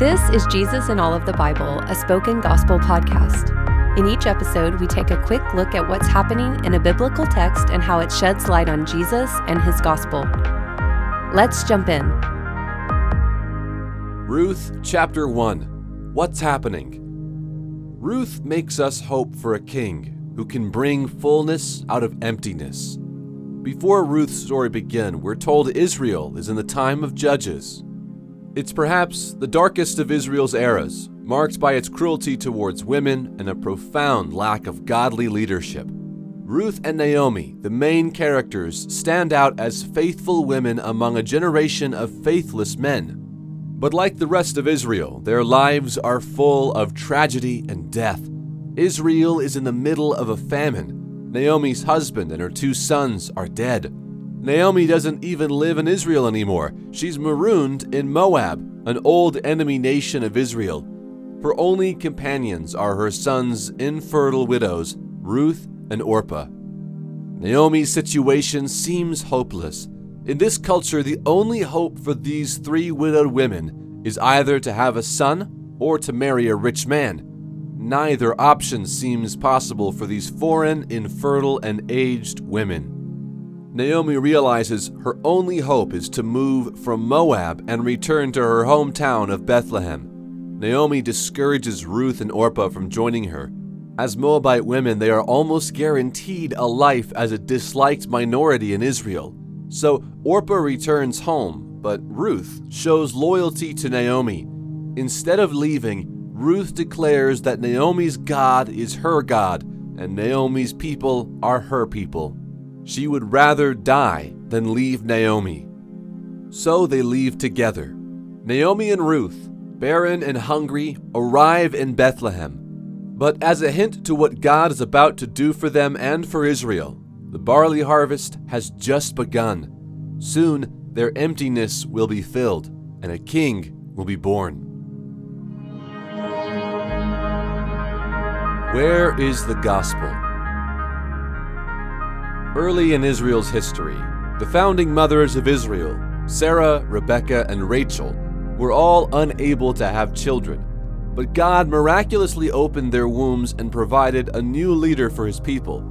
This is Jesus in All of the Bible, a spoken gospel podcast. In each episode, we take a quick look at what's happening in a biblical text and how it sheds light on Jesus and his gospel. Let's jump in. Ruth chapter 1 What's happening? Ruth makes us hope for a king who can bring fullness out of emptiness. Before Ruth's story begins, we're told Israel is in the time of Judges. It's perhaps the darkest of Israel's eras, marked by its cruelty towards women and a profound lack of godly leadership. Ruth and Naomi, the main characters, stand out as faithful women among a generation of faithless men. But like the rest of Israel, their lives are full of tragedy and death. Israel is in the middle of a famine. Naomi's husband and her two sons are dead. Naomi doesn't even live in Israel anymore. She's marooned in Moab, an old enemy nation of Israel. Her only companions are her sons' infertile widows, Ruth and Orpah. Naomi's situation seems hopeless. In this culture, the only hope for these three widowed women is either to have a son or to marry a rich man. Neither option seems possible for these foreign, infertile, and aged women. Naomi realizes her only hope is to move from Moab and return to her hometown of Bethlehem. Naomi discourages Ruth and Orpah from joining her. As Moabite women, they are almost guaranteed a life as a disliked minority in Israel. So Orpah returns home, but Ruth shows loyalty to Naomi. Instead of leaving, Ruth declares that Naomi's God is her God and Naomi's people are her people. She would rather die than leave Naomi. So they leave together. Naomi and Ruth, barren and hungry, arrive in Bethlehem. But as a hint to what God is about to do for them and for Israel, the barley harvest has just begun. Soon their emptiness will be filled, and a king will be born. Where is the gospel? Early in Israel's history, the founding mothers of Israel, Sarah, Rebekah, and Rachel, were all unable to have children. But God miraculously opened their wombs and provided a new leader for his people.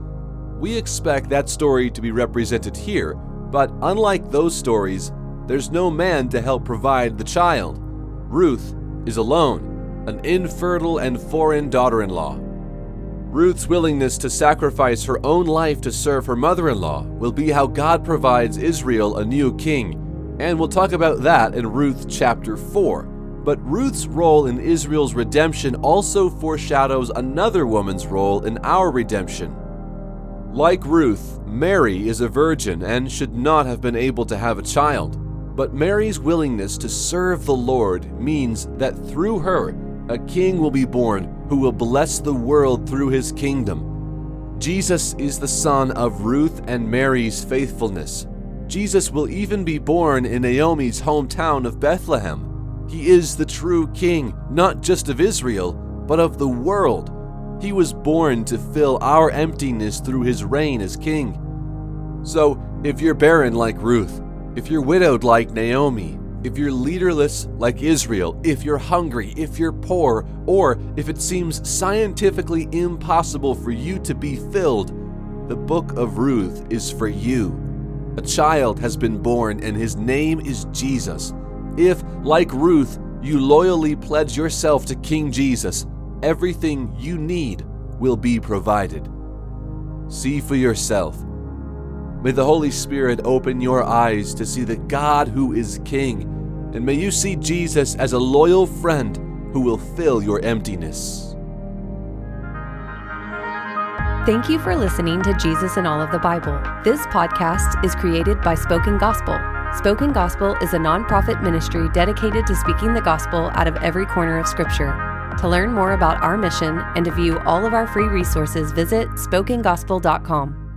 We expect that story to be represented here, but unlike those stories, there's no man to help provide the child. Ruth is alone, an infertile and foreign daughter in law. Ruth's willingness to sacrifice her own life to serve her mother in law will be how God provides Israel a new king, and we'll talk about that in Ruth chapter 4. But Ruth's role in Israel's redemption also foreshadows another woman's role in our redemption. Like Ruth, Mary is a virgin and should not have been able to have a child. But Mary's willingness to serve the Lord means that through her, a king will be born who will bless the world through his kingdom. Jesus is the son of Ruth and Mary's faithfulness. Jesus will even be born in Naomi's hometown of Bethlehem. He is the true king, not just of Israel, but of the world. He was born to fill our emptiness through his reign as king. So, if you're barren like Ruth, if you're widowed like Naomi, if you're leaderless like Israel, if you're hungry, if you're poor, or if it seems scientifically impossible for you to be filled, the book of Ruth is for you. A child has been born, and his name is Jesus. If, like Ruth, you loyally pledge yourself to King Jesus, everything you need will be provided. See for yourself. May the Holy Spirit open your eyes to see the God who is King, and may you see Jesus as a loyal friend who will fill your emptiness. Thank you for listening to Jesus in All of the Bible. This podcast is created by Spoken Gospel. Spoken Gospel is a nonprofit ministry dedicated to speaking the gospel out of every corner of Scripture. To learn more about our mission and to view all of our free resources, visit spokengospel.com.